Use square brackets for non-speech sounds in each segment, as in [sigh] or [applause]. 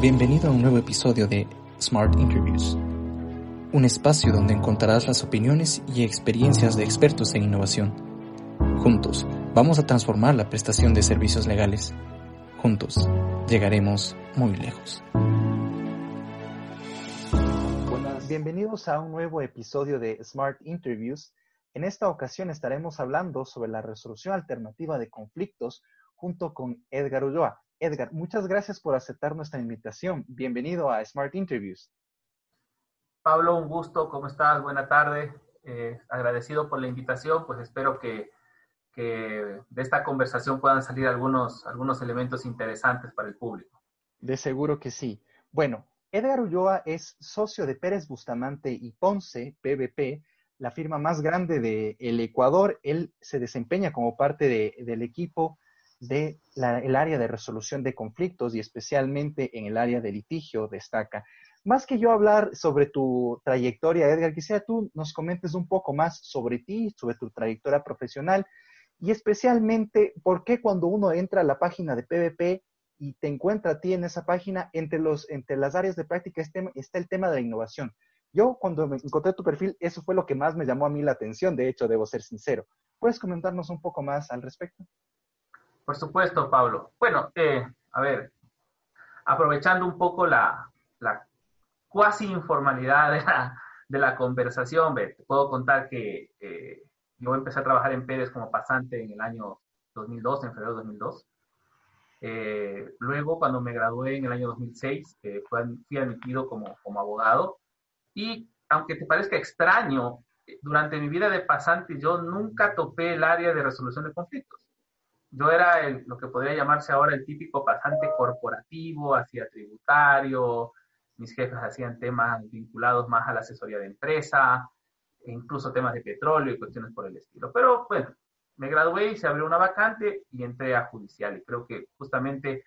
Bienvenido a un nuevo episodio de Smart Interviews, un espacio donde encontrarás las opiniones y experiencias de expertos en innovación. Juntos, vamos a transformar la prestación de servicios legales. Juntos, llegaremos muy lejos. Buenas, bienvenidos a un nuevo episodio de Smart Interviews. En esta ocasión estaremos hablando sobre la resolución alternativa de conflictos junto con Edgar Ulloa. Edgar, muchas gracias por aceptar nuestra invitación. Bienvenido a Smart Interviews. Pablo, un gusto. ¿Cómo estás? Buena tarde. Eh, agradecido por la invitación. Pues espero que, que, de esta conversación puedan salir algunos, algunos elementos interesantes para el público. De seguro que sí. Bueno, Edgar Ulloa es socio de Pérez Bustamante y Ponce, PVP, la firma más grande del Ecuador. Él se desempeña como parte de, del equipo del el área de resolución de conflictos y especialmente en el área de litigio destaca. Más que yo hablar sobre tu trayectoria, Edgar, quisiera tú nos comentes un poco más sobre ti, sobre tu trayectoria profesional y especialmente por qué cuando uno entra a la página de PVP y te encuentra a ti en esa página, entre, los, entre las áreas de práctica está el tema de la innovación. Yo cuando me encontré tu perfil, eso fue lo que más me llamó a mí la atención, de hecho, debo ser sincero. ¿Puedes comentarnos un poco más al respecto? Por supuesto, Pablo. Bueno, eh, a ver, aprovechando un poco la, la cuasi informalidad de la, conversación, te puedo contar que eh, yo empecé a trabajar en Pérez como pasante en el año 2002, en febrero de 2002. Eh, luego, cuando me gradué en el año 2006, fui admitido como, como abogado. Y aunque te parezca extraño, durante mi vida de pasante yo nunca topé el área de resolución de conflictos yo era lo que podría llamarse ahora el típico pasante corporativo, hacía tributario, mis jefes hacían temas vinculados más a la asesoría de empresa, e incluso temas de petróleo y cuestiones por el estilo. Pero bueno, me gradué y se abrió una vacante y entré a judicial. Y creo que justamente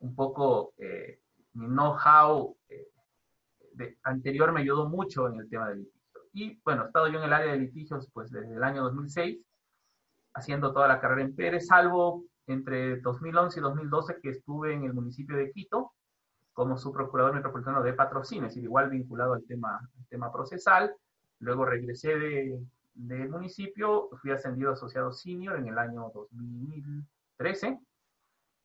un poco eh, mi know-how eh, anterior me ayudó mucho en el tema del litigio. Y bueno, he estado yo en el área de litigios pues desde el año 2006 haciendo toda la carrera en Pérez, salvo entre 2011 y 2012 que estuve en el municipio de Quito como subprocurador metropolitano de patrocinios, y igual vinculado al tema, tema procesal. Luego regresé de, del municipio, fui ascendido asociado senior en el año 2013.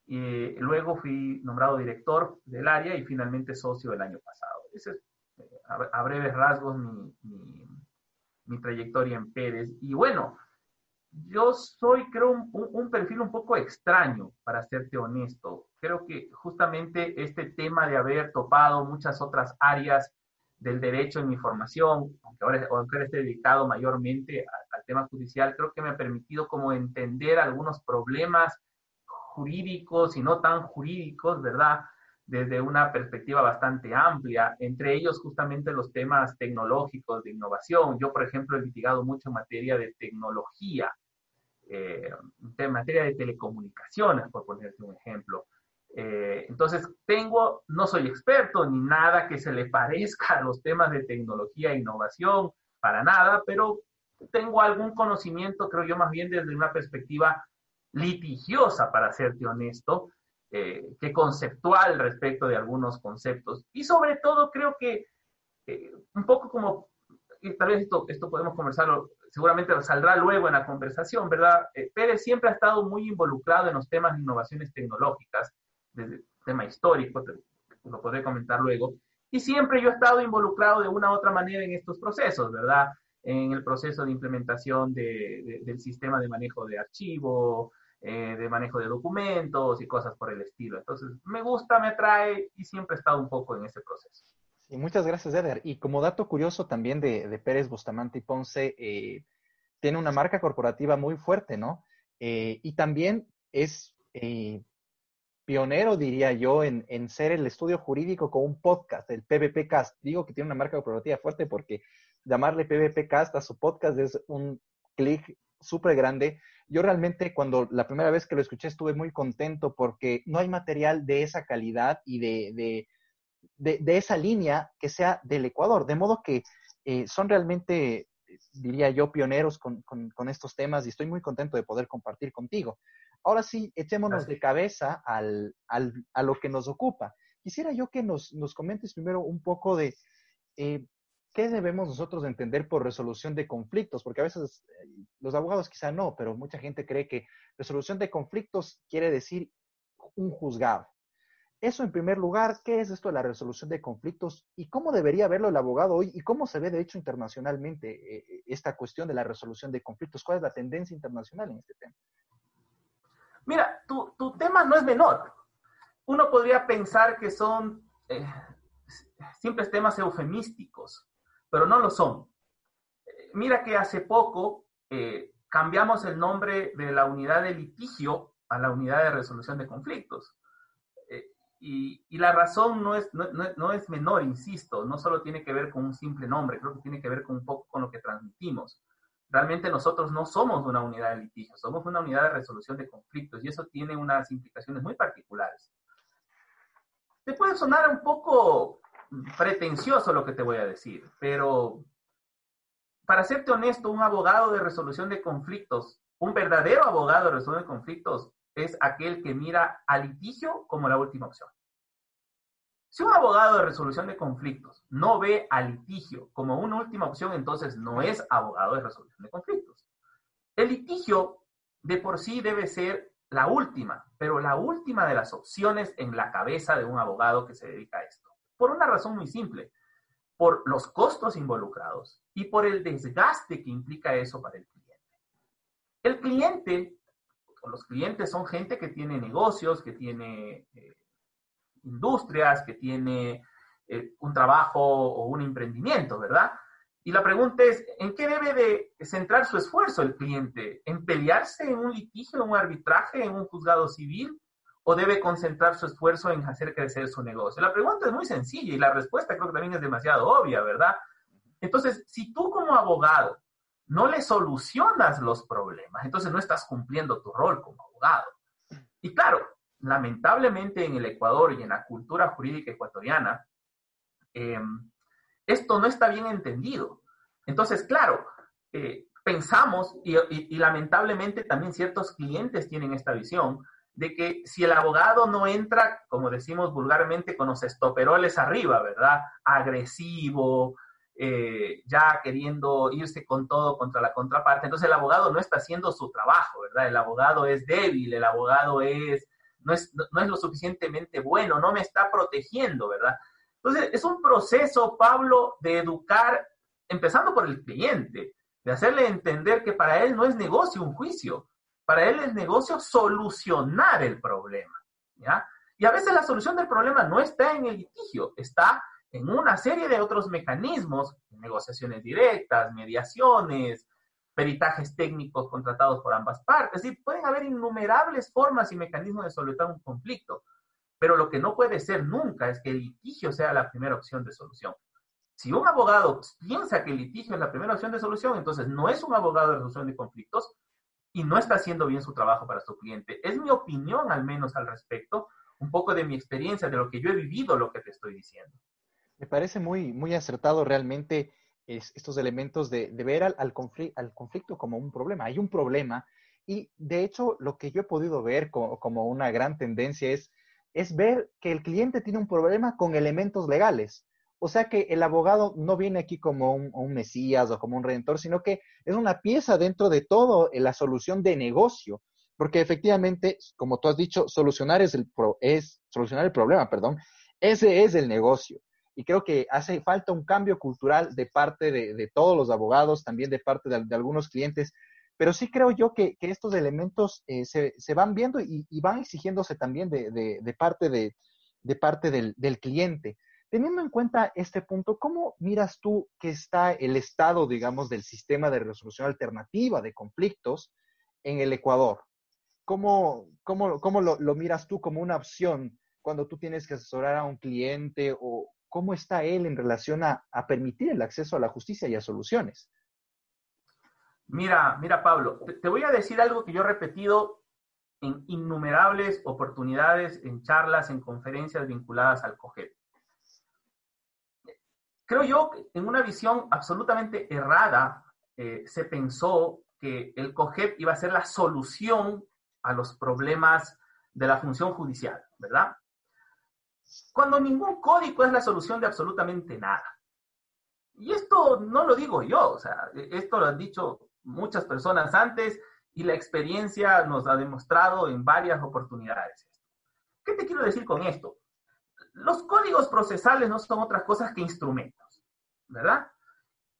Y luego fui nombrado director del área y finalmente socio el año pasado. Ese es eh, a, breves rasgos mi, mi trayectoria en Pérez. Y bueno, yo soy, creo, un, perfil un poco extraño, para serte honesto. Creo que justamente este tema de haber topado muchas otras áreas del derecho en mi formación, aunque ahora, aunque esté dedicado mayormente al tema judicial, creo que me ha permitido como entender algunos problemas jurídicos y no tan jurídicos, ¿verdad? Desde una perspectiva bastante amplia, entre ellos justamente los temas tecnológicos de innovación. Yo, por ejemplo, he litigado mucho en materia de tecnología, eh, en materia de telecomunicaciones, por ponerte un ejemplo. Eh, entonces, tengo, no soy experto ni nada que se le [laughs] parezca a los temas de tecnología e innovación, para nada, pero tengo algún conocimiento, creo yo, más bien desde una perspectiva litigiosa, para serte honesto, eh, que conceptual respecto de algunos conceptos. Y sobre todo, creo que eh, un poco como, tal vez esto, esto podemos conversarlo seguramente saldrá luego en la conversación, ¿verdad? Eh, Pérez siempre ha estado muy involucrado en los temas de innovaciones tecnológicas, desde el tema histórico, te, lo podré comentar luego, y siempre yo he estado involucrado de una u otra manera en estos procesos, ¿verdad? En el proceso de implementación de, del sistema de manejo de archivo, eh, de manejo de documentos y cosas por el estilo. Entonces, me gusta, me atrae y siempre he estado un poco en ese proceso. Y muchas gracias, Eder. Y como dato curioso también de, Pérez Bustamante y Ponce, eh, tiene una marca corporativa muy fuerte, ¿no? Eh, y también es, eh, pionero, diría yo, en, en, ser el estudio jurídico con un podcast, el PVPcast. Digo que tiene una marca corporativa fuerte porque llamarle PVPcast a su podcast es un clic súper grande. Yo realmente cuando la primera vez que lo escuché estuve muy contento porque no hay material de esa calidad y de, de, de, esa línea que sea del Ecuador. De modo que eh, son realmente, diría yo, pioneros con, con, con, estos temas y estoy muy contento de poder compartir contigo. Ahora sí, echémonos de cabeza al, al, a lo que nos ocupa. Quisiera yo que nos, nos comentes primero un poco de eh, qué debemos nosotros entender por resolución de conflictos, porque a veces eh, los abogados quizá no, pero mucha gente cree que resolución de conflictos quiere decir un juzgado. Eso en primer lugar, ¿qué es esto de la resolución de conflictos y cómo debería verlo el abogado hoy y cómo se ve de hecho internacionalmente eh, esta cuestión de la resolución de conflictos? ¿Cuál es la tendencia internacional en este tema? Mira, tu, tu tema no es menor. Uno podría pensar que son eh, simples temas eufemísticos, pero no lo son. Mira que hace poco eh, cambiamos el nombre de la unidad de litigio a la unidad de resolución de conflictos. Y, y, la razón no es, no, no, no, es menor, insisto, no solo tiene que ver con un simple nombre, creo que tiene que ver con un poco con lo que transmitimos realmente nosotros no somos una unidad de litigio, somos una unidad de resolución de conflictos y eso tiene unas implicaciones muy particulares. Te puede sonar un poco pretencioso lo que te voy a decir, pero para serte honesto, un abogado de resolución de conflictos, un verdadero abogado de resolución de conflictos, es aquel que mira al litigio como la última opción. Si un abogado de resolución de conflictos no ve al litigio como una última opción, entonces no es abogado de resolución de conflictos. El litigio de por sí debe ser la última, pero la última de las opciones en la cabeza de un abogado que se dedica a esto. Por una razón muy simple, por los costos involucrados y por el desgaste que implica eso para el cliente. El cliente, los clientes son gente que tiene negocios, que tiene eh, industrias, que tiene eh, un trabajo o un emprendimiento, ¿verdad? Y la pregunta es, ¿en qué debe de centrar su esfuerzo el cliente? ¿En pelearse en un litigio, en un arbitraje, en un juzgado civil? ¿O debe concentrar su esfuerzo en hacer crecer su negocio? La pregunta es muy sencilla y la respuesta creo que también es demasiado obvia, ¿verdad? Entonces, si tú como abogado no le solucionas los problemas, entonces no estás cumpliendo tu rol como abogado. Y claro, lamentablemente en el Ecuador y en la cultura jurídica ecuatoriana, eh, esto no está bien entendido. Entonces, claro, eh, pensamos, y, lamentablemente también ciertos clientes tienen esta visión, de que si el abogado no entra, como decimos vulgarmente, con los estoperoles arriba, ¿verdad? Agresivo, eh, ya queriendo irse con todo contra la contraparte, entonces el abogado no está haciendo su trabajo, ¿verdad? El abogado es débil, el abogado es no es, no es lo suficientemente bueno, no me está protegiendo, ¿verdad? Entonces, es un proceso, Pablo, de educar, empezando por el cliente, de hacerle entender que para él no es negocio un juicio, para él es negocio solucionar el problema, ¿ya? Y a veces la solución del problema no está en el litigio, está en una serie de otros mecanismos, negociaciones directas, mediaciones, peritajes técnicos contratados por ambas partes. y pueden haber innumerables formas y mecanismos de solucionar un conflicto, pero lo que no puede ser nunca es que el litigio sea la primera opción de solución. Si un abogado piensa que el litigio es la primera opción de solución, entonces no es un abogado de resolución de conflictos y no está haciendo bien su trabajo para su cliente. Es mi opinión al menos al respecto, un poco de mi experiencia, de lo que yo he vivido, lo que te estoy diciendo. Me parece muy, muy acertado realmente es, estos elementos de, ver al, conflicto, al, conflicto, como un problema. Hay un problema y de hecho lo que yo he podido ver como, una gran tendencia es, ver que el cliente tiene un problema con elementos legales. O sea que el abogado no viene aquí como un, mesías o como un redentor, sino que es una pieza dentro de todo la solución de negocio. Porque efectivamente, como tú has dicho, solucionar es el, pro, es, solucionar el problema, perdón, ese es el negocio. Y creo que hace falta un cambio cultural de parte de, de todos los abogados, también de parte de, de, algunos clientes. Pero sí creo yo que, que estos elementos eh, se, se, van viendo y, y, van exigiéndose también de, de parte, de, parte del, del cliente. Teniendo en cuenta este punto, ¿cómo miras tú que está el estado, digamos, del sistema de resolución alternativa de conflictos en el Ecuador? ¿cómo, cómo, cómo lo, lo, miras tú como una opción cuando tú tienes que asesorar a un cliente o cómo está él en relación a, permitir el acceso a la justicia y a soluciones? Mira, mira, Pablo, te voy a decir algo que yo he repetido en innumerables oportunidades, en charlas, en conferencias vinculadas al COGEP. Creo yo que en una visión absolutamente errada eh, se pensó que el COGEP iba a ser la solución a los problemas de la función judicial, ¿verdad? Cuando ningún código es la solución de absolutamente nada. Y esto no lo digo yo, o sea, esto lo han dicho muchas personas antes y la experiencia nos ha demostrado en varias oportunidades. ¿Qué te quiero decir con esto? Los códigos procesales no son otras cosas que instrumentos, ¿verdad?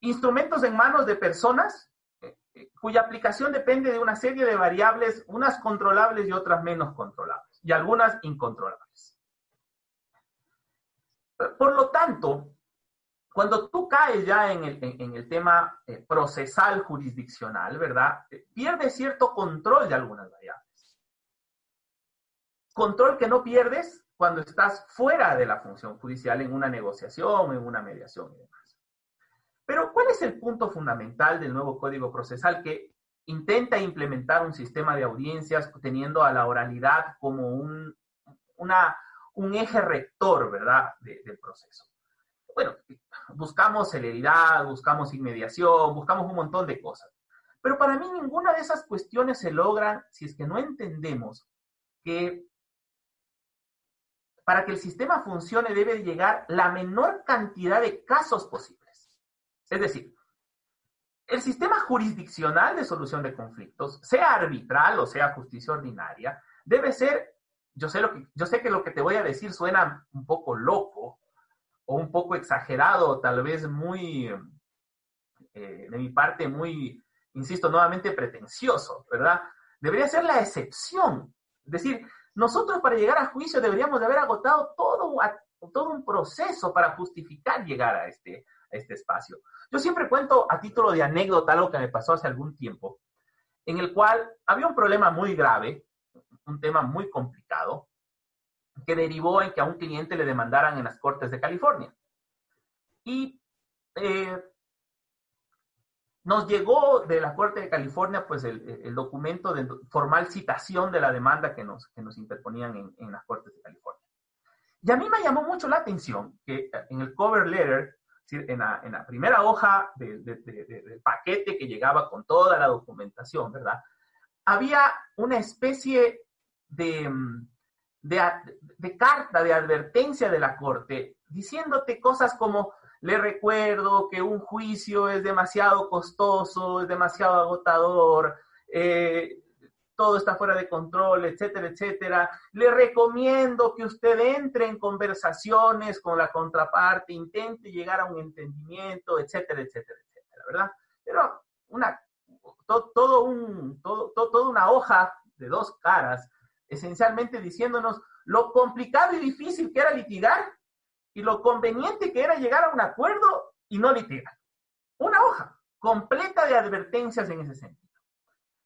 Instrumentos en manos de personas eh, eh, cuya aplicación depende de una serie de variables, unas controlables y otras menos controlables, y algunas incontrolables. Por lo tanto, cuando tú caes ya en el, tema eh, procesal jurisdiccional, ¿verdad? Eh, pierdes cierto control de algunas variables. Control que no pierdes cuando estás fuera de la función judicial en una negociación, en una mediación y demás. Pero, ¿cuál es el punto fundamental del nuevo Código Procesal que intenta implementar un sistema de audiencias teniendo a la oralidad como un, un eje rector, ¿verdad?, del proceso? Bueno, buscamos celeridad, buscamos inmediación, buscamos un montón de cosas. Pero para mí ninguna de esas cuestiones se logran si es que no entendemos que para que el sistema funcione debe llegar la menor cantidad de casos posibles. Es decir, el sistema jurisdiccional de solución de conflictos, sea arbitral o sea justicia ordinaria, debe ser, yo sé, lo que, yo sé que lo que te voy a decir suena un poco loco, o un poco exagerado, tal vez muy, eh, de mi parte, muy, insisto, nuevamente pretencioso, ¿verdad? Debería ser la excepción. Es decir, nosotros para llegar a juicio deberíamos de haber agotado todo, todo un proceso para justificar llegar a este, a este espacio. Yo siempre cuento a título de anécdota algo que me pasó hace algún tiempo, en el cual había un problema muy grave, un tema muy complicado, que derivó en que a un cliente le demandaran en las Cortes de California. Y eh, nos llegó de la Corte de California pues el, documento de formal citación de la demanda que nos, que nos interponían en, las Cortes de California. Y a mí me llamó mucho la atención que en el cover letter, en la, en la primera hoja del paquete que llegaba con toda la documentación, ¿verdad? Había una especie de, mm, de, carta de advertencia de la Corte, diciéndote cosas como, le recuerdo que un juicio es demasiado costoso, es demasiado agotador, eh, todo está fuera de control, etcétera, etcétera. Le recomiendo que usted entre en conversaciones con la contraparte, intente llegar a un entendimiento, etcétera, etcétera, etcétera, ¿verdad? Pero una, todo, un, todo, toda una hoja de dos caras esencialmente diciéndonos lo complicado y difícil que era litigar y lo conveniente que era llegar a un acuerdo y no litigar. Una hoja completa de advertencias en ese sentido.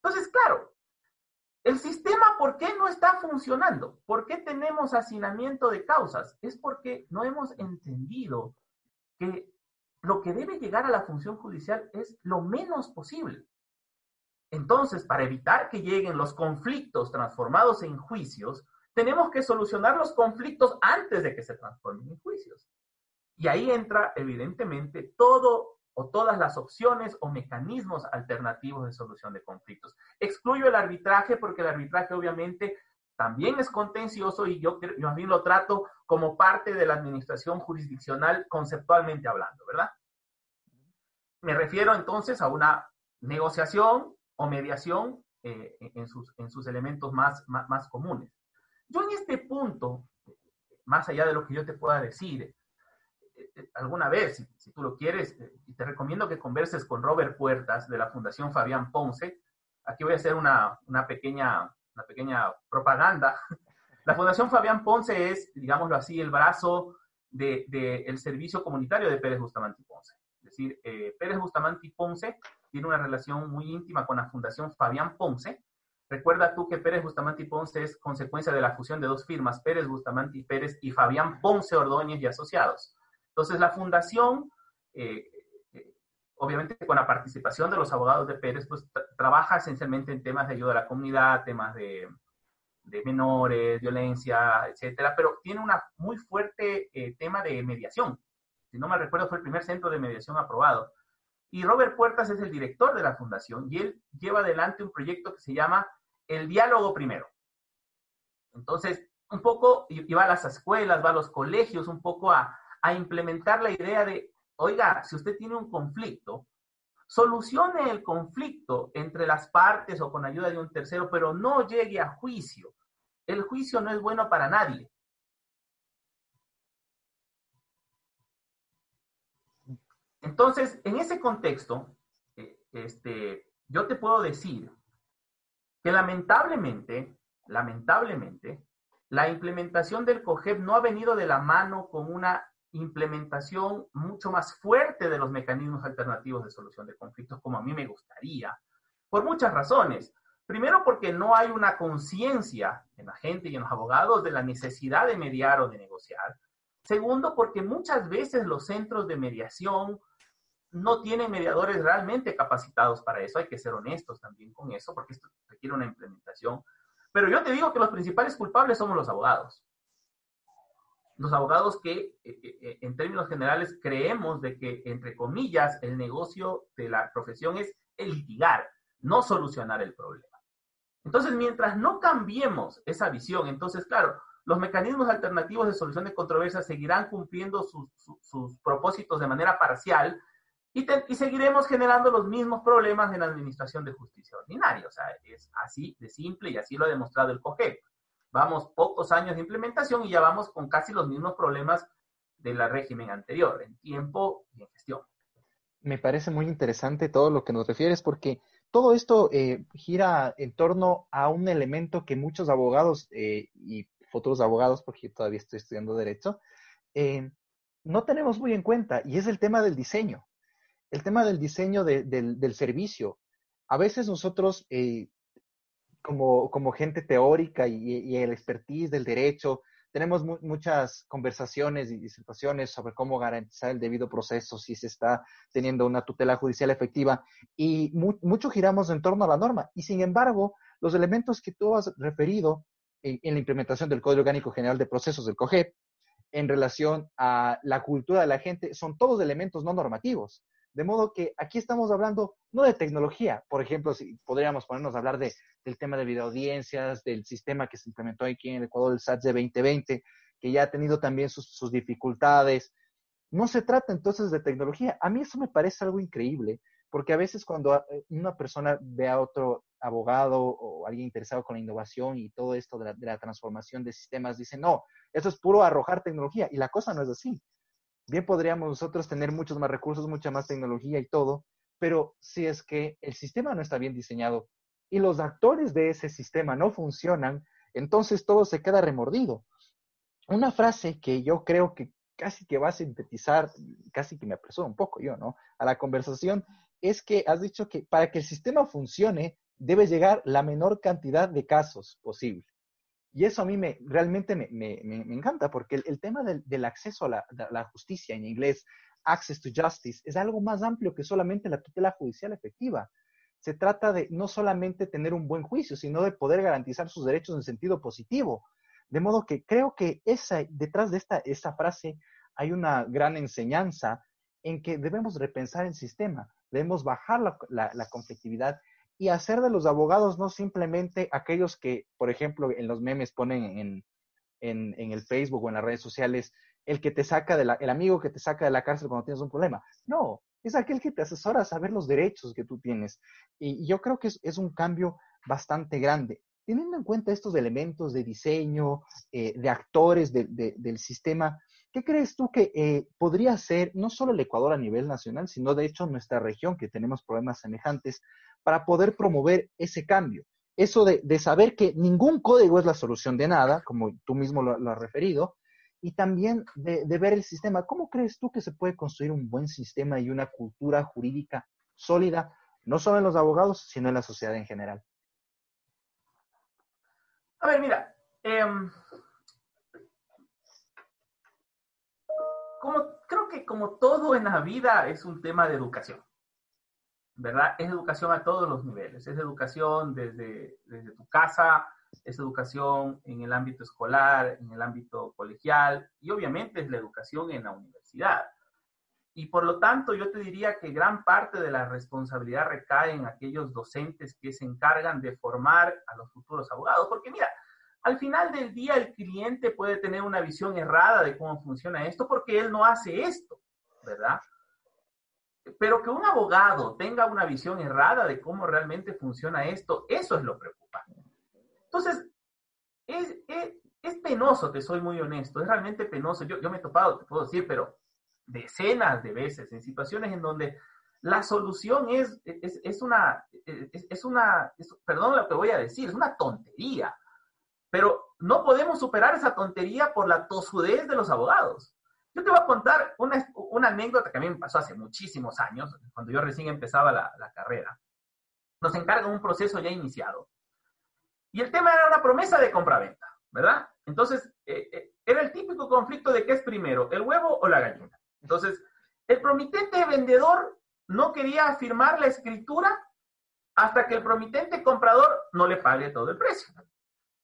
Entonces, claro, el sistema, ¿por qué no está funcionando? ¿Por qué tenemos hacinamiento de causas? Es porque no hemos entendido que lo que debe llegar a la función judicial es lo menos posible. Entonces, para evitar que lleguen los conflictos transformados en juicios, tenemos que solucionar los conflictos antes de que se transformen en juicios. Y ahí entra, evidentemente, todo o todas las opciones o mecanismos alternativos de solución de conflictos. Excluyo el arbitraje porque el arbitraje obviamente también es contencioso y yo, yo lo trato como parte de la administración jurisdiccional conceptualmente hablando, ¿verdad? Me refiero entonces a una negociación o mediación eh, en, sus, en sus elementos más, más, comunes. Yo en este punto, más allá de lo que yo te pueda decir, eh, eh, alguna vez, si, tú lo quieres, te recomiendo que converses con Robert Puertas de la Fundación Fabián Ponce. Aquí voy a hacer una, una pequeña, una pequeña propaganda. [laughs] La Fundación Fabián Ponce es, digámoslo así, el brazo del de, el servicio comunitario de Pérez Bustamante Ponce. Es decir, Pérez Bustamante Ponce tiene una relación muy íntima con la Fundación Fabián Ponce Recuerda tú que Pérez Bustamante y Ponce es consecuencia de la fusión de dos firmas, Pérez Bustamante y Pérez y Fabián Ponce Ordóñez y Asociados. Entonces, la fundación, eh, eh, obviamente con la participación de los abogados de Pérez, pues trabaja esencialmente en temas de ayuda a la comunidad, temas de, menores, violencia, etcétera, pero tiene un muy fuerte eh, tema de mediación. Si no me recuerdo, fue el primer centro de mediación aprobado. Y Robert Puertas es el director de la fundación y él lleva adelante un proyecto que se llama El Diálogo Primero. Entonces, un poco, y va a las escuelas, va a los colegios, un poco a, a implementar la idea de, oiga, si usted tiene un conflicto, solucione el conflicto entre las partes o con ayuda de un tercero, pero no llegue a juicio. El juicio no es bueno para nadie. Entonces, en ese contexto, eh, este, yo te puedo decir que lamentablemente, lamentablemente, la implementación del COGEP no ha venido de la mano con una implementación mucho más fuerte de los mecanismos alternativos de solución de conflictos, como a mí me gustaría, por muchas razones. Primero porque no hay una conciencia en la gente y en los abogados de la necesidad de mediar o de negociar. Segundo porque muchas veces los centros de mediación no tienen mediadores realmente capacitados para eso. Hay que ser honestos también con eso porque esto requiere una implementación. Pero yo te digo que los principales culpables somos los abogados. Los abogados que, eh, eh, en términos generales, creemos de que, entre comillas, el negocio de la profesión es el litigar, no solucionar el problema. Entonces, mientras no cambiemos esa visión, entonces, claro, los mecanismos alternativos de solución de controversias seguirán cumpliendo sus, propósitos de manera parcial y, seguiremos generando los mismos problemas en la administración de justicia ordinaria. O sea, es así de simple y así lo ha demostrado el COGEP. Vamos pocos años de implementación y ya vamos con casi los mismos problemas del régimen anterior, en tiempo y en gestión. Me parece muy interesante todo lo que nos refieres porque todo esto eh, gira en torno a un elemento que muchos abogados eh, y futuros abogados, porque todavía estoy estudiando derecho, eh, no tenemos muy en cuenta, y es el tema del diseño, el tema del diseño del, servicio. A veces nosotros, como, como, gente teórica y, y, el expertise del derecho, tenemos muchas conversaciones y disertaciones sobre cómo garantizar el debido proceso si se está teniendo una tutela judicial efectiva y mucho giramos en torno a la norma. Y sin embargo, los elementos que tú has referido en, en la implementación del Código Orgánico General de Procesos del COGEP en relación a la cultura de la gente son todos elementos no normativos. De modo que aquí estamos hablando no de tecnología, por ejemplo, si podríamos ponernos a hablar de, del tema de videoaudiencias, del sistema que se implementó aquí en el Ecuador, el SAT de 2020, que ya ha tenido también sus, sus dificultades. No se trata entonces de tecnología. A mí eso me parece algo increíble, porque a veces cuando eh, una persona ve a otro abogado o alguien interesado con la innovación y todo esto de la, de la transformación de sistemas, dice, no, eso es puro arrojar tecnología. Y la cosa no es así. Bien podríamos nosotros tener muchos más recursos, mucha más tecnología y todo, pero si es que el sistema no está bien diseñado y los actores de ese sistema no funcionan, entonces todo se queda remordido. Una frase que yo creo que casi que va a sintetizar, casi que me apresuro un poco yo, ¿no? A la conversación, es que has dicho que para que el sistema funcione debe llegar la menor cantidad de casos posible. Y eso a mí me, realmente me, me, me encanta, porque el, tema del, acceso a la, la, justicia, en inglés, access to justice, es algo más amplio que solamente la tutela judicial efectiva. Se trata de no solamente tener un buen juicio, sino de poder garantizar sus derechos en sentido positivo. De modo que creo que esa, detrás de esta, esa frase hay una gran enseñanza en que debemos repensar el sistema, debemos bajar la, la, la conflictividad y hacer de los abogados no simplemente aquellos que, por ejemplo, en los memes ponen en, en, el Facebook o en las redes sociales, el que te saca de la, el amigo que te saca de la cárcel cuando tienes un problema. No, es aquel que te asesora a saber los derechos que tú tienes. Y yo creo que es, un cambio bastante grande. Teniendo en cuenta estos elementos de diseño, eh, de actores de, del sistema, ¿qué crees tú que eh, podría ser no solo el Ecuador a nivel nacional, sino de hecho nuestra región, que tenemos problemas semejantes, para poder promover ese cambio. Eso de, saber que ningún código es la solución de nada, como tú mismo lo, has referido, y también de, de, ver el sistema. ¿Cómo crees tú que se puede construir un buen sistema y una cultura jurídica sólida, no solo en los abogados, sino en la sociedad en general? A ver, mira, em, como, creo que como todo en la vida es un tema de educación, ¿verdad? Es educación a todos los niveles, es educación desde, desde tu casa, es educación en el ámbito escolar, en el ámbito colegial y obviamente es la educación en la universidad. Y por lo tanto, yo te diría que gran parte de la responsabilidad recae en aquellos docentes que se encargan de formar a los futuros abogados. Porque mira, al final del día el cliente puede tener una visión errada de cómo funciona esto porque él no hace esto, ¿verdad? Pero que un abogado tenga una visión errada de cómo realmente funciona esto, eso es lo preocupante. Entonces, es, es, penoso, te soy muy honesto, es realmente penoso. Yo, yo me he topado, te puedo decir, pero decenas de veces en situaciones en donde la solución es, es, es una, es, una perdón lo que voy a decir, es una tontería. Pero no podemos superar esa tontería por la tosudez de los abogados. Yo te voy a contar una, una anécdota que a mí me pasó hace muchísimos años, cuando yo recién empezaba la, carrera. Nos encargan un proceso ya iniciado. Y el tema era una promesa de compraventa, ¿verdad? Entonces, eh, eh, era el típico conflicto de qué es primero, el huevo o la gallina. Entonces, el promitente vendedor no quería firmar la escritura hasta que el promitente comprador no le pague todo el precio.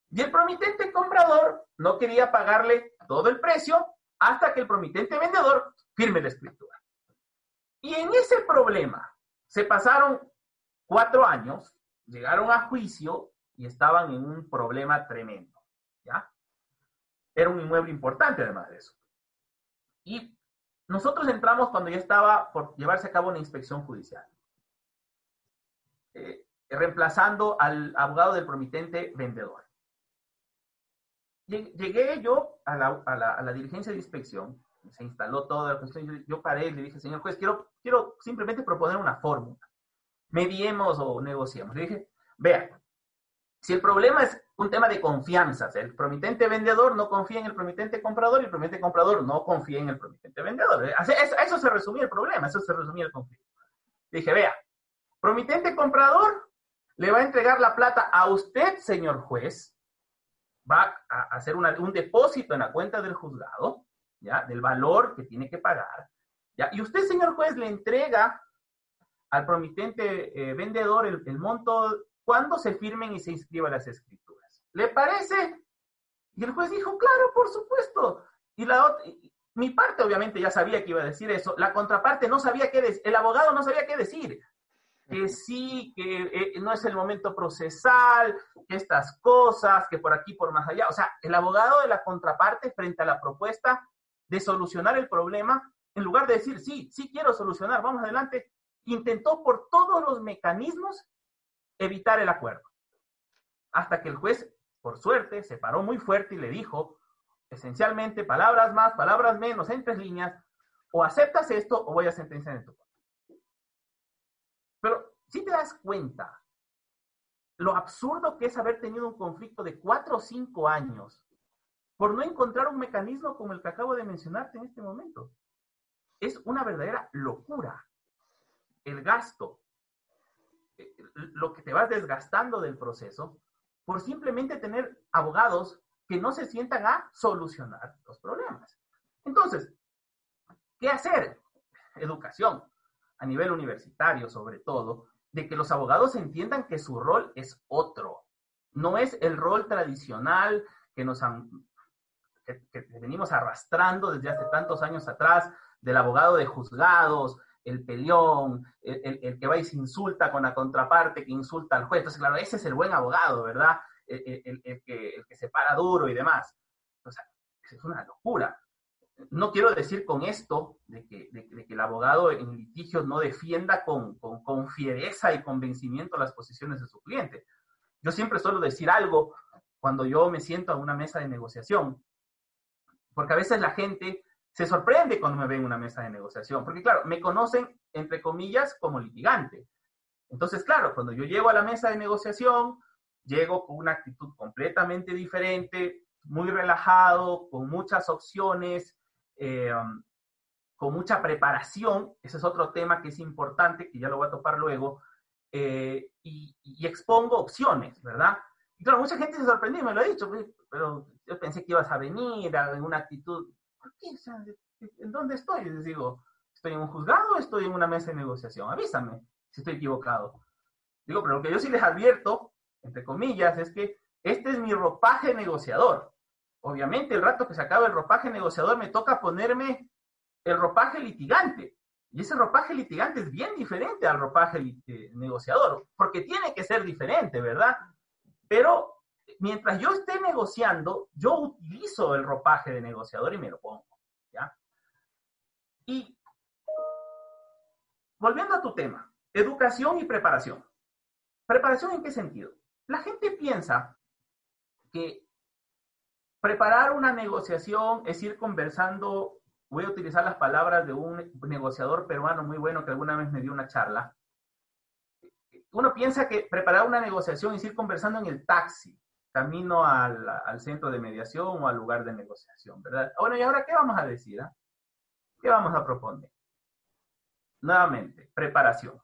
Y el promitente comprador no quería pagarle todo el precio hasta que el promitente vendedor firme la escritura. Y en ese problema se pasaron cuatro años, llegaron a juicio y estaban en un problema tremendo. ¿Ya? Era un inmueble importante además de eso. Y nosotros entramos cuando ya estaba por llevarse a cabo una inspección judicial, eh, reemplazando al abogado del promitente vendedor. Llegué yo a la, a, a diligencia de inspección, se instaló toda la cuestión, yo, paré y le dije, señor juez, quiero, simplemente proponer una fórmula. Mediemos o negociemos. Le dije, vea, si el problema es un tema de confianza, el promitente vendedor no confía en el promitente comprador y el promitente comprador no confía en el promitente vendedor. A eso, se resumía el problema, eso se resumía el conflicto. Dije, vea, promitente comprador le va a entregar la plata a usted, señor juez, va a hacer un depósito en la cuenta del juzgado, ¿ya? Del valor que tiene que pagar, ¿ya? Y usted, señor juez, le entrega al promitente eh, vendedor el, monto cuando se firmen y se inscriban las escrituras. ¿Le parece? Y el juez dijo, claro, por supuesto. Y la mi parte obviamente ya sabía que iba a decir eso, la contraparte no sabía qué decir, el abogado no sabía qué decir que sí, que eh, no es el momento procesal, que estas cosas, que por aquí, por más allá. O sea, el abogado de la contraparte frente a la propuesta de solucionar el problema, en lugar de decir, sí, sí quiero solucionar, vamos adelante, intentó por todos los mecanismos evitar el acuerdo. Hasta que el juez, por suerte, se paró muy fuerte y le dijo, esencialmente, palabras más, palabras menos, en tres líneas, o aceptas esto o voy a sentenciar en tu si te das cuenta lo absurdo que es haber tenido un conflicto de cuatro o cinco años por no encontrar un mecanismo como el que acabo de mencionarte en este momento. Es una verdadera locura. El gasto, eh, lo que te vas desgastando del proceso por simplemente tener abogados que no se sientan a solucionar los problemas. Entonces, ¿qué hacer? Educación a nivel universitario sobre todo, de que los abogados entiendan que su rol es otro. No es el rol tradicional que nos han, que, venimos arrastrando desde hace tantos años atrás, del abogado de juzgados, el peleón, el, que va y se insulta con la contraparte que insulta al juez. Entonces, claro, ese es el buen abogado, ¿verdad? El, que, el que se para duro y demás. O sea, es una locura no quiero decir con esto de que, el abogado en litigios no defienda con, con, fiereza y convencimiento las posiciones de su cliente. Yo siempre suelo decir algo cuando yo me siento a una mesa de negociación, porque a veces la gente se sorprende cuando me ven en una mesa de negociación, porque claro, me conocen, entre comillas, como litigante. Entonces, claro, cuando yo llego a la mesa de negociación, llego con una actitud completamente diferente, muy relajado, con muchas opciones, eh, con mucha preparación, ese es otro tema que es importante, que ya lo voy a topar luego, eh, y, expongo opciones, ¿verdad? claro, mucha gente se sorprendió, me lo ha dicho, pero yo pensé que ibas a venir en una actitud. ¿Por qué? ¿En dónde estoy? Les digo, ¿estoy en un juzgado o estoy en una mesa de negociación? Avísame si estoy equivocado. Digo, pero lo que yo sí les advierto, entre comillas, es que este es mi ropaje negociador. Obviamente, el rato que se acaba el ropaje negociador, me toca ponerme el ropaje litigante. Y ese ropaje litigante es bien diferente al ropaje eh, negociador, porque tiene que ser diferente, ¿verdad? Pero mientras yo esté negociando, yo utilizo el ropaje de negociador y me lo pongo, ¿ya? Y volviendo a tu tema, educación y preparación. ¿Preparación en qué sentido? La gente piensa que preparar una negociación es ir conversando voy a utilizar las palabras de un negociador peruano muy bueno que alguna vez me dio una charla. Uno piensa que preparar una negociación es ir conversando en el taxi, camino al, centro de mediación o al lugar de negociación, ¿verdad? Bueno, ¿y ahora qué vamos a decir? Ah? ¿Qué vamos a proponer? Nuevamente, preparación.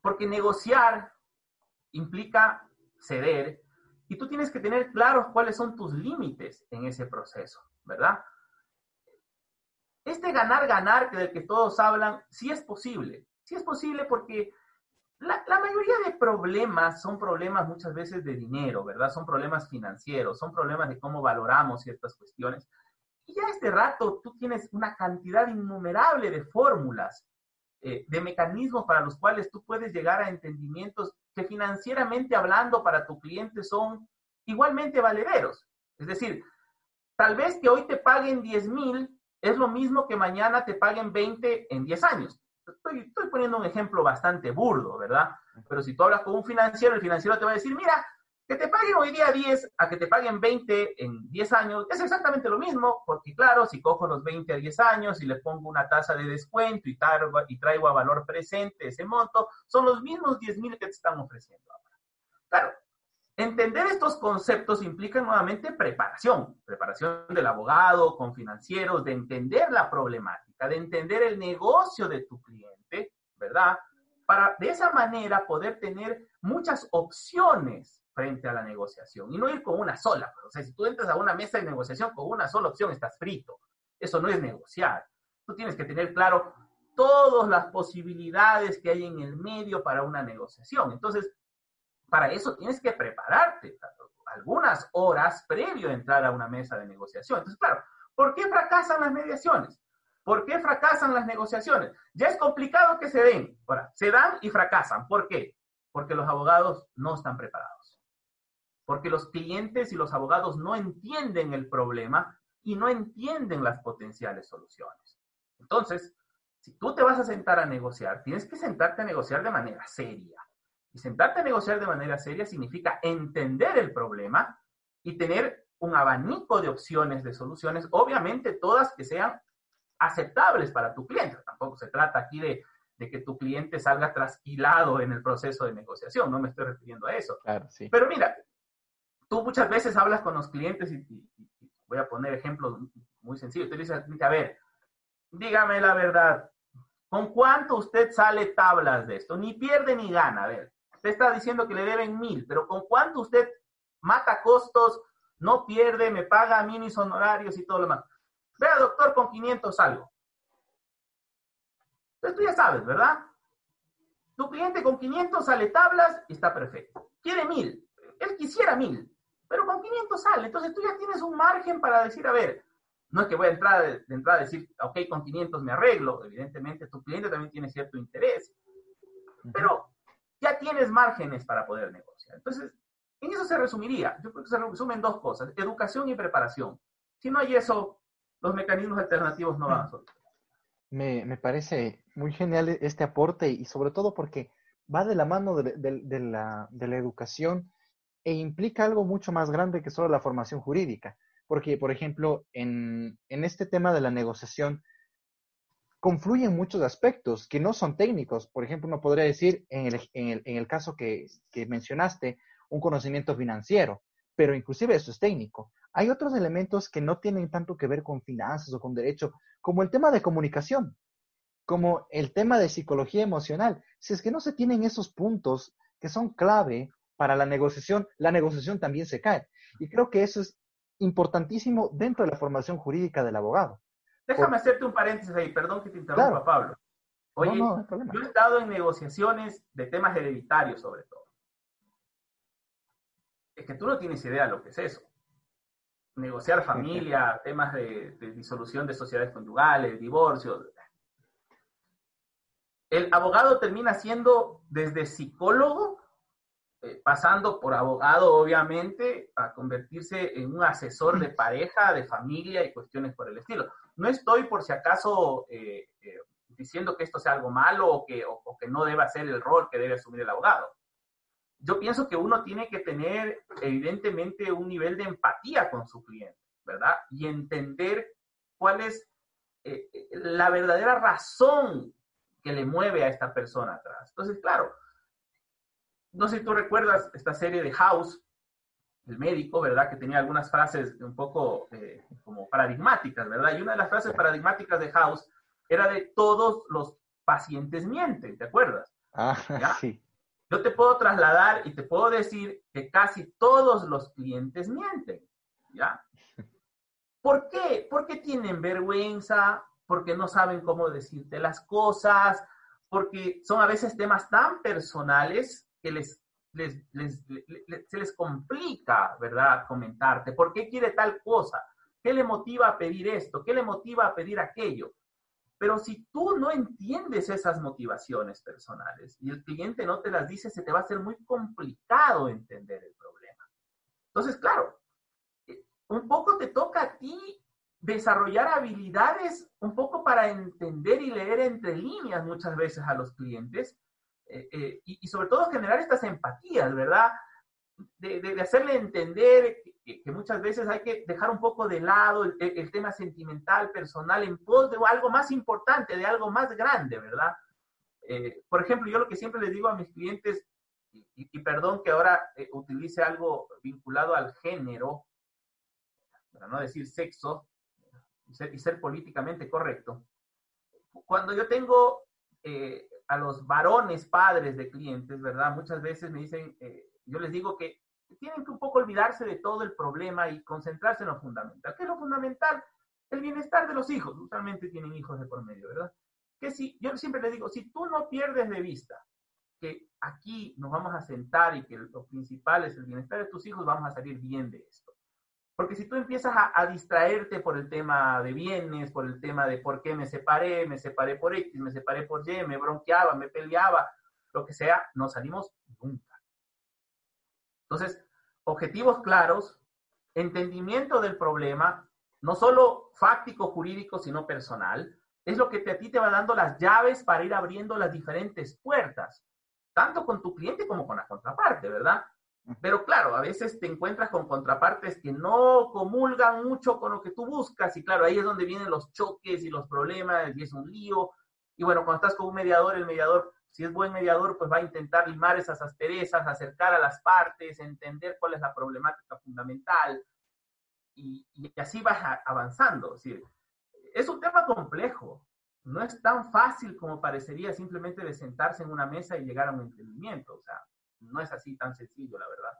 Porque negociar implica ceder y tú tienes que tener claros cuáles son tus límites en ese proceso, ¿verdad? este ganar-ganar del que todos hablan, sí es posible. Sí es posible porque la, mayoría de problemas son problemas muchas veces de dinero, ¿verdad? Son problemas financieros, son problemas de cómo valoramos ciertas cuestiones. Y ya este rato tú tienes una cantidad innumerable de fórmulas, eh, de mecanismos para los cuales tú puedes llegar a entendimientos que financieramente hablando para tu cliente son igualmente valederos. Es decir, tal vez que hoy te paguen 10 mil es lo mismo que mañana te paguen 20 en 10 años. Estoy, poniendo un ejemplo bastante burdo, ¿verdad? Pero si tú hablas con un financiero, el financiero te va a decir, mira, que te paguen hoy día 10 a que te paguen 20 en 10 años es exactamente lo mismo, porque claro, si cojo los 20 a 10 años y le pongo una tasa de descuento y traigo, y traigo a valor presente ese monto, son los mismos 10 mil que te están ofreciendo ahora. Claro, Entender estos conceptos implica nuevamente preparación, preparación del abogado con financieros, de entender la problemática, de entender el negocio de tu cliente, ¿verdad? Para de esa manera poder tener muchas opciones frente a la negociación y no ir con una sola. O sea, si tú entras a una mesa de negociación con una sola opción, estás frito. Eso no es negociar. Tú tienes que tener claro todas las posibilidades que hay en el medio para una negociación. Entonces, para eso tienes que prepararte algunas horas previo a entrar a una mesa de negociación. Entonces, claro, ¿por qué fracasan las mediaciones? ¿Por qué fracasan las negociaciones? Ya es complicado que se den. Ahora, se dan y fracasan. ¿Por qué? Porque los abogados no están preparados. Porque los clientes y los abogados no entienden el problema y no entienden las potenciales soluciones. Entonces, si tú te vas a sentar a negociar, tienes que sentarte a negociar de manera seria y sentarte a negociar de manera seria significa entender el problema y tener un abanico de opciones de soluciones, obviamente todas que sean aceptables para tu cliente. Tampoco se trata aquí de, que tu cliente salga trasquilado en el proceso de negociación, no me estoy refiriendo a eso. Pero mira, tú muchas veces hablas con los clientes y, voy a poner ejemplos muy sencillos. Te dices, a ver, dígame la verdad, ¿con cuánto usted sale tablas de esto? Ni pierde ni gana, a ver. Usted está diciendo que le deben mil, pero ¿con cuánto usted mata costos, no pierde, me paga a mí mis honorarios y todo lo demás? Vea, doctor, con 500 algo. Entonces tú ya sabes, ¿verdad? Tu cliente con 500 sale tablas y está perfecto. Quiere mil. Él quisiera mil, pero con 500 sale. Entonces tú ya tienes un margen para decir, a ver, no es que voy a entrar de, de entrada a decir, ok, con 500 me arreglo. Evidentemente tu cliente también tiene cierto interés. Pero ya tienes márgenes para poder negociar. Entonces, en eso se resumiría. Yo creo que se resumen dos cosas, educación y preparación. Si no hay eso, los mecanismos alternativos no van a solucionar. Me, me, parece muy genial este aporte y sobre todo porque va de la mano de, la, de la educación e implica algo mucho más grande que solo la formación jurídica. Porque, por ejemplo, en, en este tema de la negociación, confluyen muchos aspectos que no son técnicos. Por ejemplo, uno podría decir, en el, en el, en el caso que, que, mencionaste, un conocimiento financiero, pero inclusive eso es técnico. Hay otros elementos que no tienen tanto que ver con finanzas o con derecho, como el tema de comunicación, como el tema de psicología emocional. Si es que no se tienen esos puntos que son clave para la negociación, la negociación también se cae. Y creo que eso es importantísimo dentro de la formación jurídica del abogado. Déjame hacerte un paréntesis ahí, perdón que te interrumpa, Pablo. Oye, yo he estado en negociaciones de temas hereditarios sobre todo. Es que tú no tienes idea de lo que es eso. Negociar familia, temas de, de disolución de sociedades conyugales, divorcios. El abogado termina siendo desde psicólogo eh, pasando por abogado, obviamente, a convertirse en un asesor de pareja, de familia y cuestiones por el estilo. No estoy, por si acaso, eh, eh, diciendo que esto sea algo malo o que, o, que no deba ser el rol que debe asumir el abogado. Yo pienso que uno tiene que tener, evidentemente, un nivel de empatía con su cliente, ¿verdad? Y entender cuál es la verdadera razón que le mueve a esta persona atrás. Entonces, claro, no sé si tú recuerdas esta serie de House, el médico, ¿verdad? Que tenía algunas frases un poco eh, como paradigmáticas, ¿verdad? Y una de las frases paradigmáticas de House era de todos los pacientes mienten, ¿te acuerdas? Ah, [laughs] sí. Yo te puedo trasladar y te puedo decir que casi todos los clientes mienten, ¿ya? ¿Por qué? Porque tienen vergüenza, porque no saben cómo decirte las cosas, porque son a veces temas tan personales que les, se les complica, ¿verdad? Comentarte. ¿Por qué quiere tal cosa? ¿Qué le motiva a pedir esto? ¿Qué le motiva a pedir aquello? Pero si tú no entiendes esas motivaciones personales y el cliente no te las dice, se te va a hacer muy complicado entender el problema. Entonces, claro, eh, un poco te toca a ti desarrollar habilidades un poco para entender y leer entre líneas muchas veces a los clientes eh, eh, y, sobre todo generar estas empatías, ¿verdad? De, hacerle entender que, muchas veces hay que dejar un poco de lado el, tema sentimental, personal, en pos de algo más importante, de algo más grande, ¿verdad? Eh, por ejemplo, yo lo que siempre les digo a mis clientes, y, perdón que ahora utilice algo vinculado al género, para no decir sexo, y ser, y ser políticamente correcto, cuando yo tengo a los varones padres de clientes, ¿verdad? Muchas veces me dicen, eh, yo les digo que tienen que un poco olvidarse de todo el problema y concentrarse en lo fundamental. ¿Qué es lo fundamental? El bienestar de los hijos. Usualmente tienen hijos de por medio, ¿verdad? Que si, yo siempre les digo, si tú no pierdes de vista que aquí nos vamos a sentar y que lo principal es el bienestar de tus hijos, vamos a salir bien de esto. Porque si tú empiezas a, distraerte por el tema de bienes, por el tema de por qué me separé, me separé por X, me separé por Y, me bronqueaba, me peleaba, lo que sea, no salimos nunca. Entonces, objetivos claros, entendimiento del problema, no solo fáctico, jurídico, sino personal, es lo que a ti te va dando las llaves para ir abriendo las diferentes puertas, tanto con tu cliente como con la contraparte, ¿verdad? Pero claro, a veces te encuentras con contrapartes que no comulgan mucho con lo que tú buscas y claro, ahí es donde vienen los choques y los problemas y es un lío. Y bueno, cuando estás con un mediador, el mediador, si es buen mediador, pues va a intentar limar esas asperezas, acercar a las partes, entender cuál es la problemática fundamental y, así vas avanzando. Es, es un tema complejo, no es tan fácil como parecería simplemente de sentarse en una mesa y llegar a un entendimiento. O sea, no es así tan sencillo, la verdad.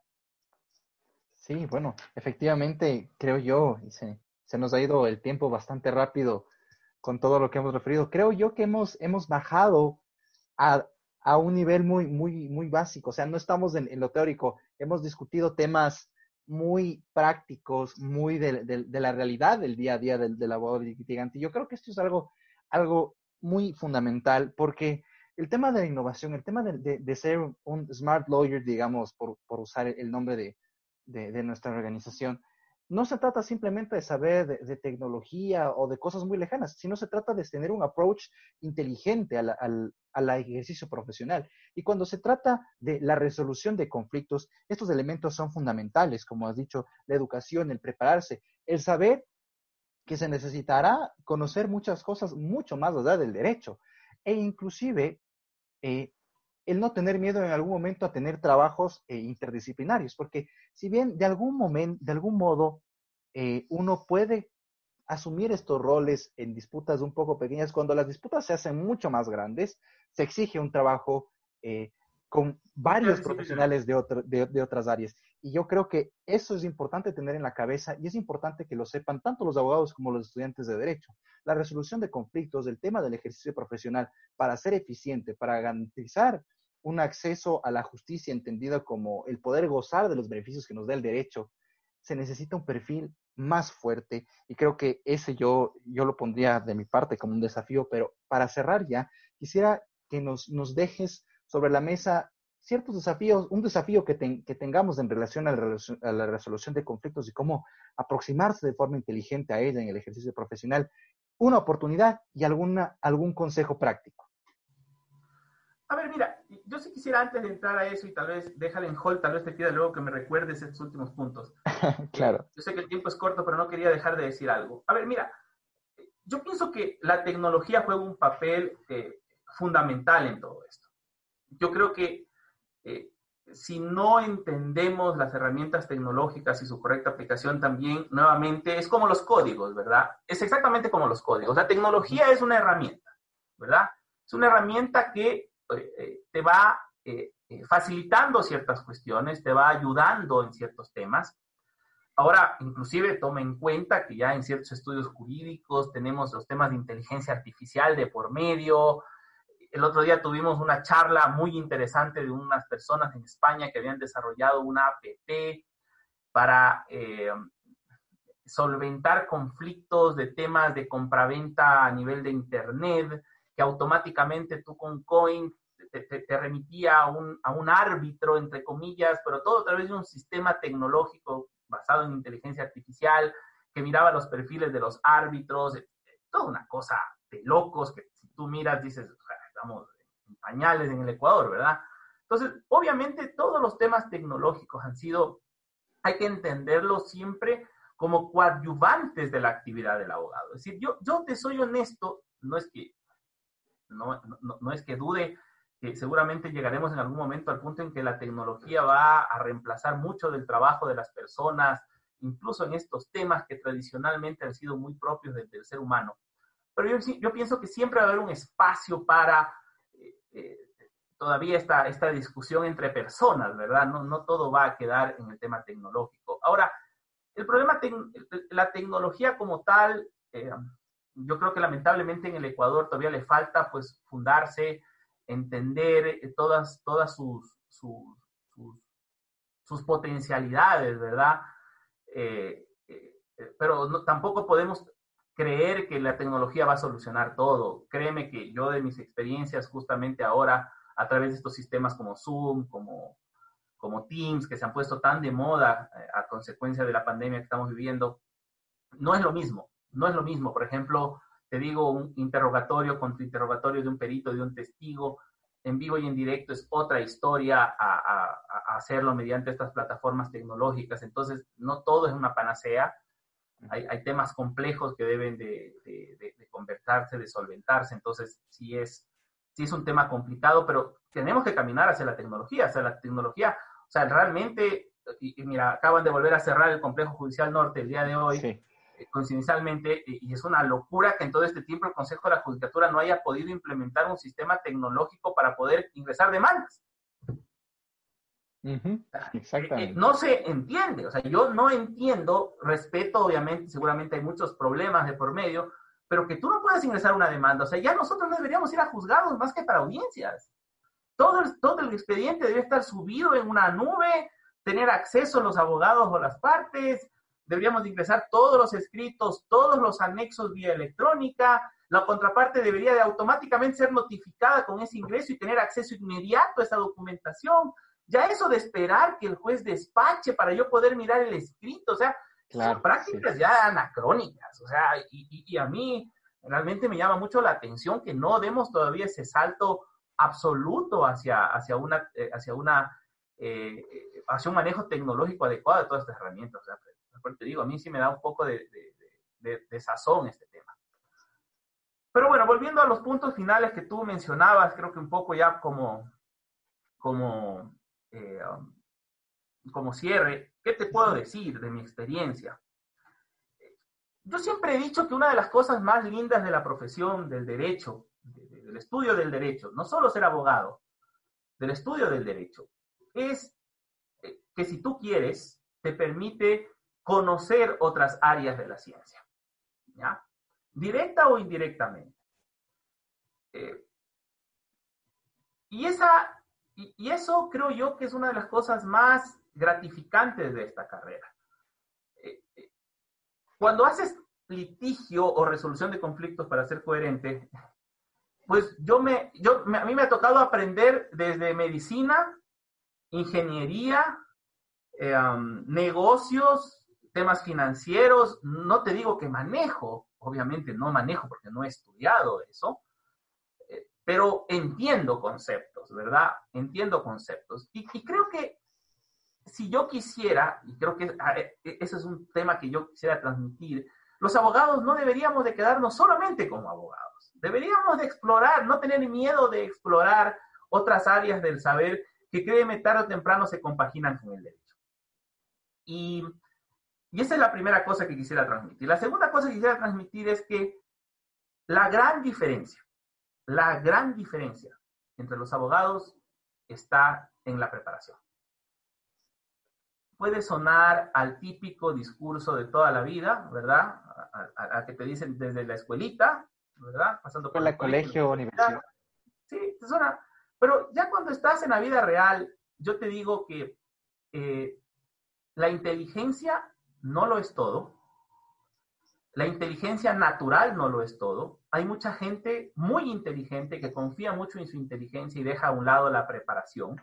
Sí, bueno, efectivamente, creo yo, se, se nos ha ido el tiempo bastante rápido con todo lo que hemos referido. Creo yo que hemos, hemos bajado a, a un nivel muy, muy, muy básico. O sea, no estamos en, lo teórico. Hemos discutido temas muy prácticos, muy de, de, la realidad del día a día del, del abogado litigante. Yo creo que esto es algo, algo muy fundamental porque el tema de la innovación, el tema de, ser un smart lawyer, digamos, por, usar el nombre de, nuestra organización, no se trata simplemente de saber de, tecnología o de cosas muy lejanas, sino se trata de tener un approach inteligente al, al, ejercicio profesional. Y cuando se trata de la resolución de conflictos, estos elementos son fundamentales, como has dicho, la educación, el prepararse, el saber que se necesitará conocer muchas cosas mucho más allá del derecho e inclusive eh, el no tener miedo en algún momento a tener trabajos eh, interdisciplinarios, porque si bien de algún momento, de algún modo, eh, uno puede asumir estos roles en disputas un poco pequeñas, cuando las disputas se hacen mucho más grandes, se exige un trabajo con varios profesionales de, de, otras áreas. Y yo creo que eso es importante tener en la cabeza y es importante que lo sepan tanto los abogados como los estudiantes de derecho. La resolución de conflictos, el tema del ejercicio profesional, para ser eficiente, para garantizar un acceso a la justicia entendida como el poder gozar de los beneficios que nos da el derecho, se necesita un perfil más fuerte y creo que ese yo, yo lo pondría de mi parte como un desafío, pero para cerrar ya, quisiera que nos, nos dejes sobre la mesa ciertos desafíos, un desafío que, que tengamos en relación a la, a la, resolución de conflictos y cómo aproximarse de forma inteligente a ella en el ejercicio profesional, una oportunidad y alguna, algún consejo práctico. A ver, mira, yo sí quisiera antes de entrar a eso y tal vez déjale en hold, tal vez te pida luego que me recuerdes estos últimos puntos. [laughs] claro. Yo sé que el tiempo es corto, pero no quería dejar de decir algo. A ver, mira, yo pienso que la tecnología juega un papel eh, fundamental en todo esto. Yo creo que eh, si no entendemos las herramientas tecnológicas y su correcta aplicación también, nuevamente, es como los códigos, ¿verdad? Es exactamente como los códigos. La tecnología es una herramienta, ¿verdad? Es una herramienta que eh, te va eh, eh, facilitando ciertas cuestiones, te va ayudando en ciertos temas. Ahora, inclusive toma en cuenta que ya en ciertos estudios jurídicos tenemos los temas de inteligencia artificial de por medio. El otro día tuvimos una charla muy interesante de unas personas en España que habían desarrollado una app para solventar conflictos de temas de compraventa a nivel de Internet, que automáticamente tú con Coin te, remitía a un, a un, árbitro, entre comillas, pero todo a través de un sistema tecnológico basado en inteligencia artificial, que miraba los perfiles de los árbitros, eh, toda una cosa de locos que si tú miras dices, estamos en pañales en el Ecuador, ¿verdad? Entonces, obviamente todos los temas tecnológicos han sido, hay que entenderlos siempre como coadyuvantes de la actividad del abogado. Es decir, yo, yo te soy honesto, no es que, no, no es que dude que seguramente llegaremos en algún momento al punto en que la tecnología va a reemplazar mucho del trabajo de las personas, incluso en estos temas que tradicionalmente han sido muy propios del, ser humano. Pero yo, yo, pienso que siempre va a haber un espacio para eh, eh, todavía esta, esta discusión entre personas, ¿verdad? No, no todo va a quedar en el tema tecnológico. Ahora, el problema, la tecnología como tal, eh, yo creo que lamentablemente en el Ecuador todavía le falta pues fundarse entender todas, todas sus, sus, potencialidades, ¿verdad? Pero tampoco podemos creer que la tecnología va a solucionar todo. Créeme que yo de mis experiencias justamente ahora, a través de estos sistemas como Zoom, como, como Teams, que se han puesto tan de moda a consecuencia de la pandemia que estamos viviendo, no es lo mismo, no es lo mismo. Por ejemplo, te digo, un interrogatorio contra interrogatorio de un perito, de un testigo, en vivo y en directo es otra historia a, hacerlo mediante estas plataformas tecnológicas. Entonces, no todo es una panacea. Hay, temas complejos que deben de, convertirse, de solventarse. Entonces, sí es, sí es un tema complicado, pero tenemos que caminar hacia la tecnología, hacia la tecnología. O sea, realmente, y, mira, acaban de volver a cerrar el complejo judicial norte el día de hoy. Sí coincidencialmente, y es una locura que en todo este tiempo el Consejo de la Judicatura no haya podido implementar un sistema tecnológico para poder ingresar demandas. Eh, eh, no se entiende, o sea, yo no entiendo, respeto, obviamente, seguramente hay muchos problemas de por medio, pero que tú no puedas ingresar una demanda, o sea, ya nosotros no deberíamos ir a juzgados más que para audiencias. Todo el, todo el expediente debe estar subido en una nube, tener acceso a los abogados o las partes, deberíamos ingresar todos los escritos, todos los anexos vía electrónica, la contraparte debería de automáticamente ser notificada con ese ingreso y tener acceso inmediato a esa documentación. Ya eso de esperar que el juez despache para yo poder mirar el escrito, o sea, son prácticas ya anacrónicas, o sea, y, a mí realmente me llama mucho la atención que no demos todavía ese salto absoluto hacia, hacia una, eh, hacia una, eh, hacia un manejo tecnológico adecuado de todas estas herramientas. O sea, te digo, a mí sí me da un poco de, de, sazón este tema. Pero bueno, volviendo a los puntos finales que tú mencionabas, creo que un poco ya como, como, eh, um, como cierre, ¿qué te puedo decir de mi experiencia? Yo siempre he dicho que una de las cosas más lindas de la profesión del derecho, del estudio del derecho, no solo ser abogado, del estudio del derecho es eh, que si tú quieres, te permite conocer otras áreas de la ciencia, ¿ya? Directa o indirectamente. Eh, y, esa, y, eso creo yo que es una de las cosas más gratificantes de esta carrera. Eh, cuando haces litigio o resolución de conflictos para ser coherente, pues yo me, yo, a mí me ha tocado aprender desde medicina, ingeniería, eh, negocios, temas financieros, no te digo que manejo, obviamente no manejo porque no he estudiado eso, eh, pero entiendo conceptos, ¿verdad? Entiendo conceptos. Y, y, creo que si yo quisiera, y creo que e, ese es un tema que yo quisiera transmitir, los abogados no deberíamos de quedarnos solamente como abogados. Deberíamos de explorar, no tener miedo de explorar otras áreas del saber que créeme, tarde o temprano se compaginan con el derecho. Y, y esa es la primera cosa que quisiera transmitir. La segunda cosa que quisiera transmitir es que la gran diferencia, la gran diferencia entre los abogados está en la preparación. Puede sonar al típico discurso de toda la vida, ¿verdad? A, que te dicen desde la escuelita, ¿verdad? Pasando por el colegio, universidad. Sí, te suena pero ya cuando estás en la vida real, yo te digo que eh, la inteligencia no lo es todo. La inteligencia natural no lo es todo. Hay mucha gente muy inteligente que confía mucho en su inteligencia y deja a un lado la preparación.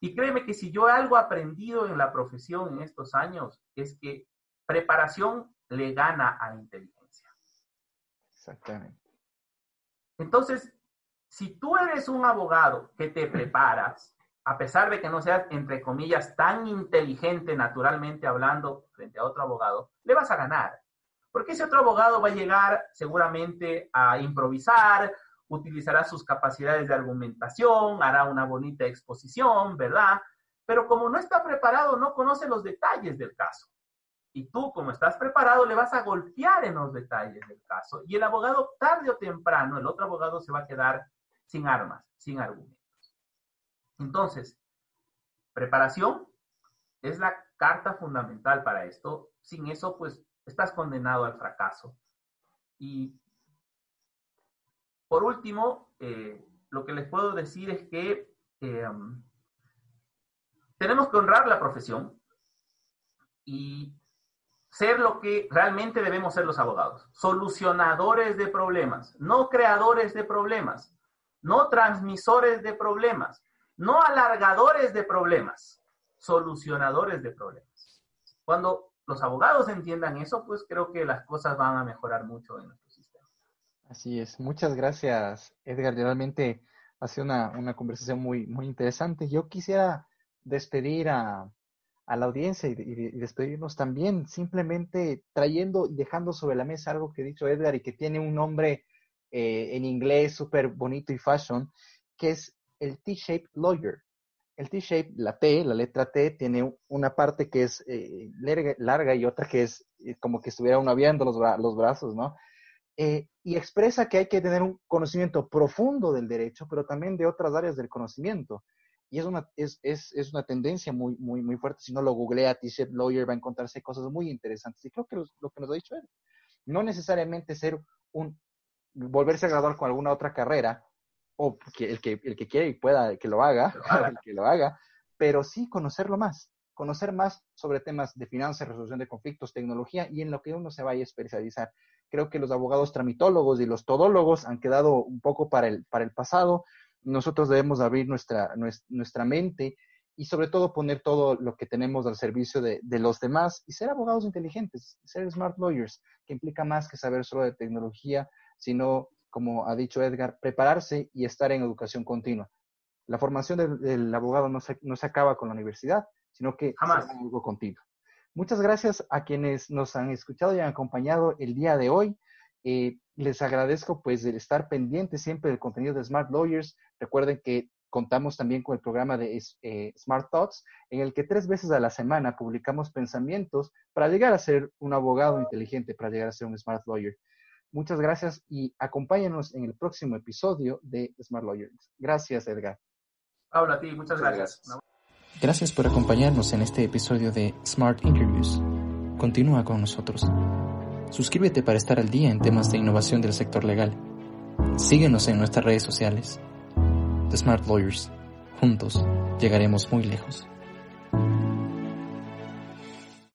Y créeme que si yo algo aprendido en la profesión en estos años es que preparación le gana a inteligencia. Exactamente. Entonces, si tú eres un abogado que te preparas, a pesar de que no seas, entre comillas, tan inteligente naturalmente hablando frente a otro abogado, le vas a ganar. Porque ese otro abogado va a llegar seguramente a improvisar, utilizará sus capacidades de argumentación, hará una bonita exposición, ¿verdad? Pero como no está preparado, no conoce los detalles del caso. Y tú, como estás preparado, le vas a golpear en los detalles del caso. Y el abogado, tarde o temprano, el otro abogado se va a quedar sin armas, sin argumentos. Entonces, preparación es la carta fundamental para esto. Sin eso, pues, estás condenado al fracaso. Y por último, eh, lo que les puedo decir es que eh, tenemos que honrar la profesión y ser lo que realmente debemos ser los abogados, solucionadores de problemas, no creadores de problemas no transmisores de problemas, no alargadores de problemas, solucionadores de problemas. Cuando los abogados entiendan eso, pues creo que las cosas van a mejorar mucho en nuestro sistema. Así es. Muchas gracias, Edgar. Realmente ha sido una, conversación muy, muy interesante. Yo quisiera despedir a, la audiencia y, despedirnos también simplemente trayendo y dejando sobre la mesa algo que ha dicho Edgar y que tiene un nombre eh, en inglés súper bonito y fashion, que es el T-shaped lawyer. El T-shape, la T, la letra T, tiene una parte que es eh, larga, y otra que es eh, como que estuviera uno abriendo los, los brazos, ¿no? y expresa que hay que tener un conocimiento profundo del derecho, pero también de otras áreas del conocimiento. Y es una, es, es, es una tendencia muy, muy, muy fuerte. Si no lo googlea, T-shaped lawyer va a encontrarse cosas muy interesantes. Y creo que lo que nos ha dicho él, no necesariamente ser un volverse a graduar con alguna otra carrera, o que el, que el que quiere y pueda que lo haga, [laughs] el que lo haga, pero sí conocerlo más, conocer más sobre temas de finanzas, resolución de conflictos, tecnología y en lo que uno se vaya a especializar. Creo que los abogados tramitólogos y los todólogos han quedado un poco para el, para el pasado. Nosotros debemos abrir nuestra, nuestra mente y sobre todo poner todo lo que tenemos al servicio de, de, los demás y ser abogados inteligentes, ser smart lawyers, que implica más que saber solo de tecnología, sino, como ha dicho Edgar, prepararse y estar en educación continua. La formación del, abogado no se, no se, acaba con la universidad, sino que es algo continuo. Muchas gracias a quienes nos han escuchado y han acompañado el día de hoy. Eh, les agradezco pues el estar pendientes siempre del contenido de Smart Lawyers. Recuerden que contamos también con el programa de eh, Smart Thoughts, en el que tres veces a la semana publicamos pensamientos para llegar a ser un abogado inteligente, para llegar a ser un Smart Lawyer. Muchas gracias y acompáñenos en el próximo episodio de Smart Lawyers. Gracias, Edgar. Pablo, a ti, muchas gracias. Gracias por acompañarnos en este episodio de Smart Interviews. Continúa con nosotros. Suscríbete para estar al día en temas de innovación del sector legal. Síguenos en nuestras redes sociales. The Smart Lawyers. Juntos llegaremos muy lejos.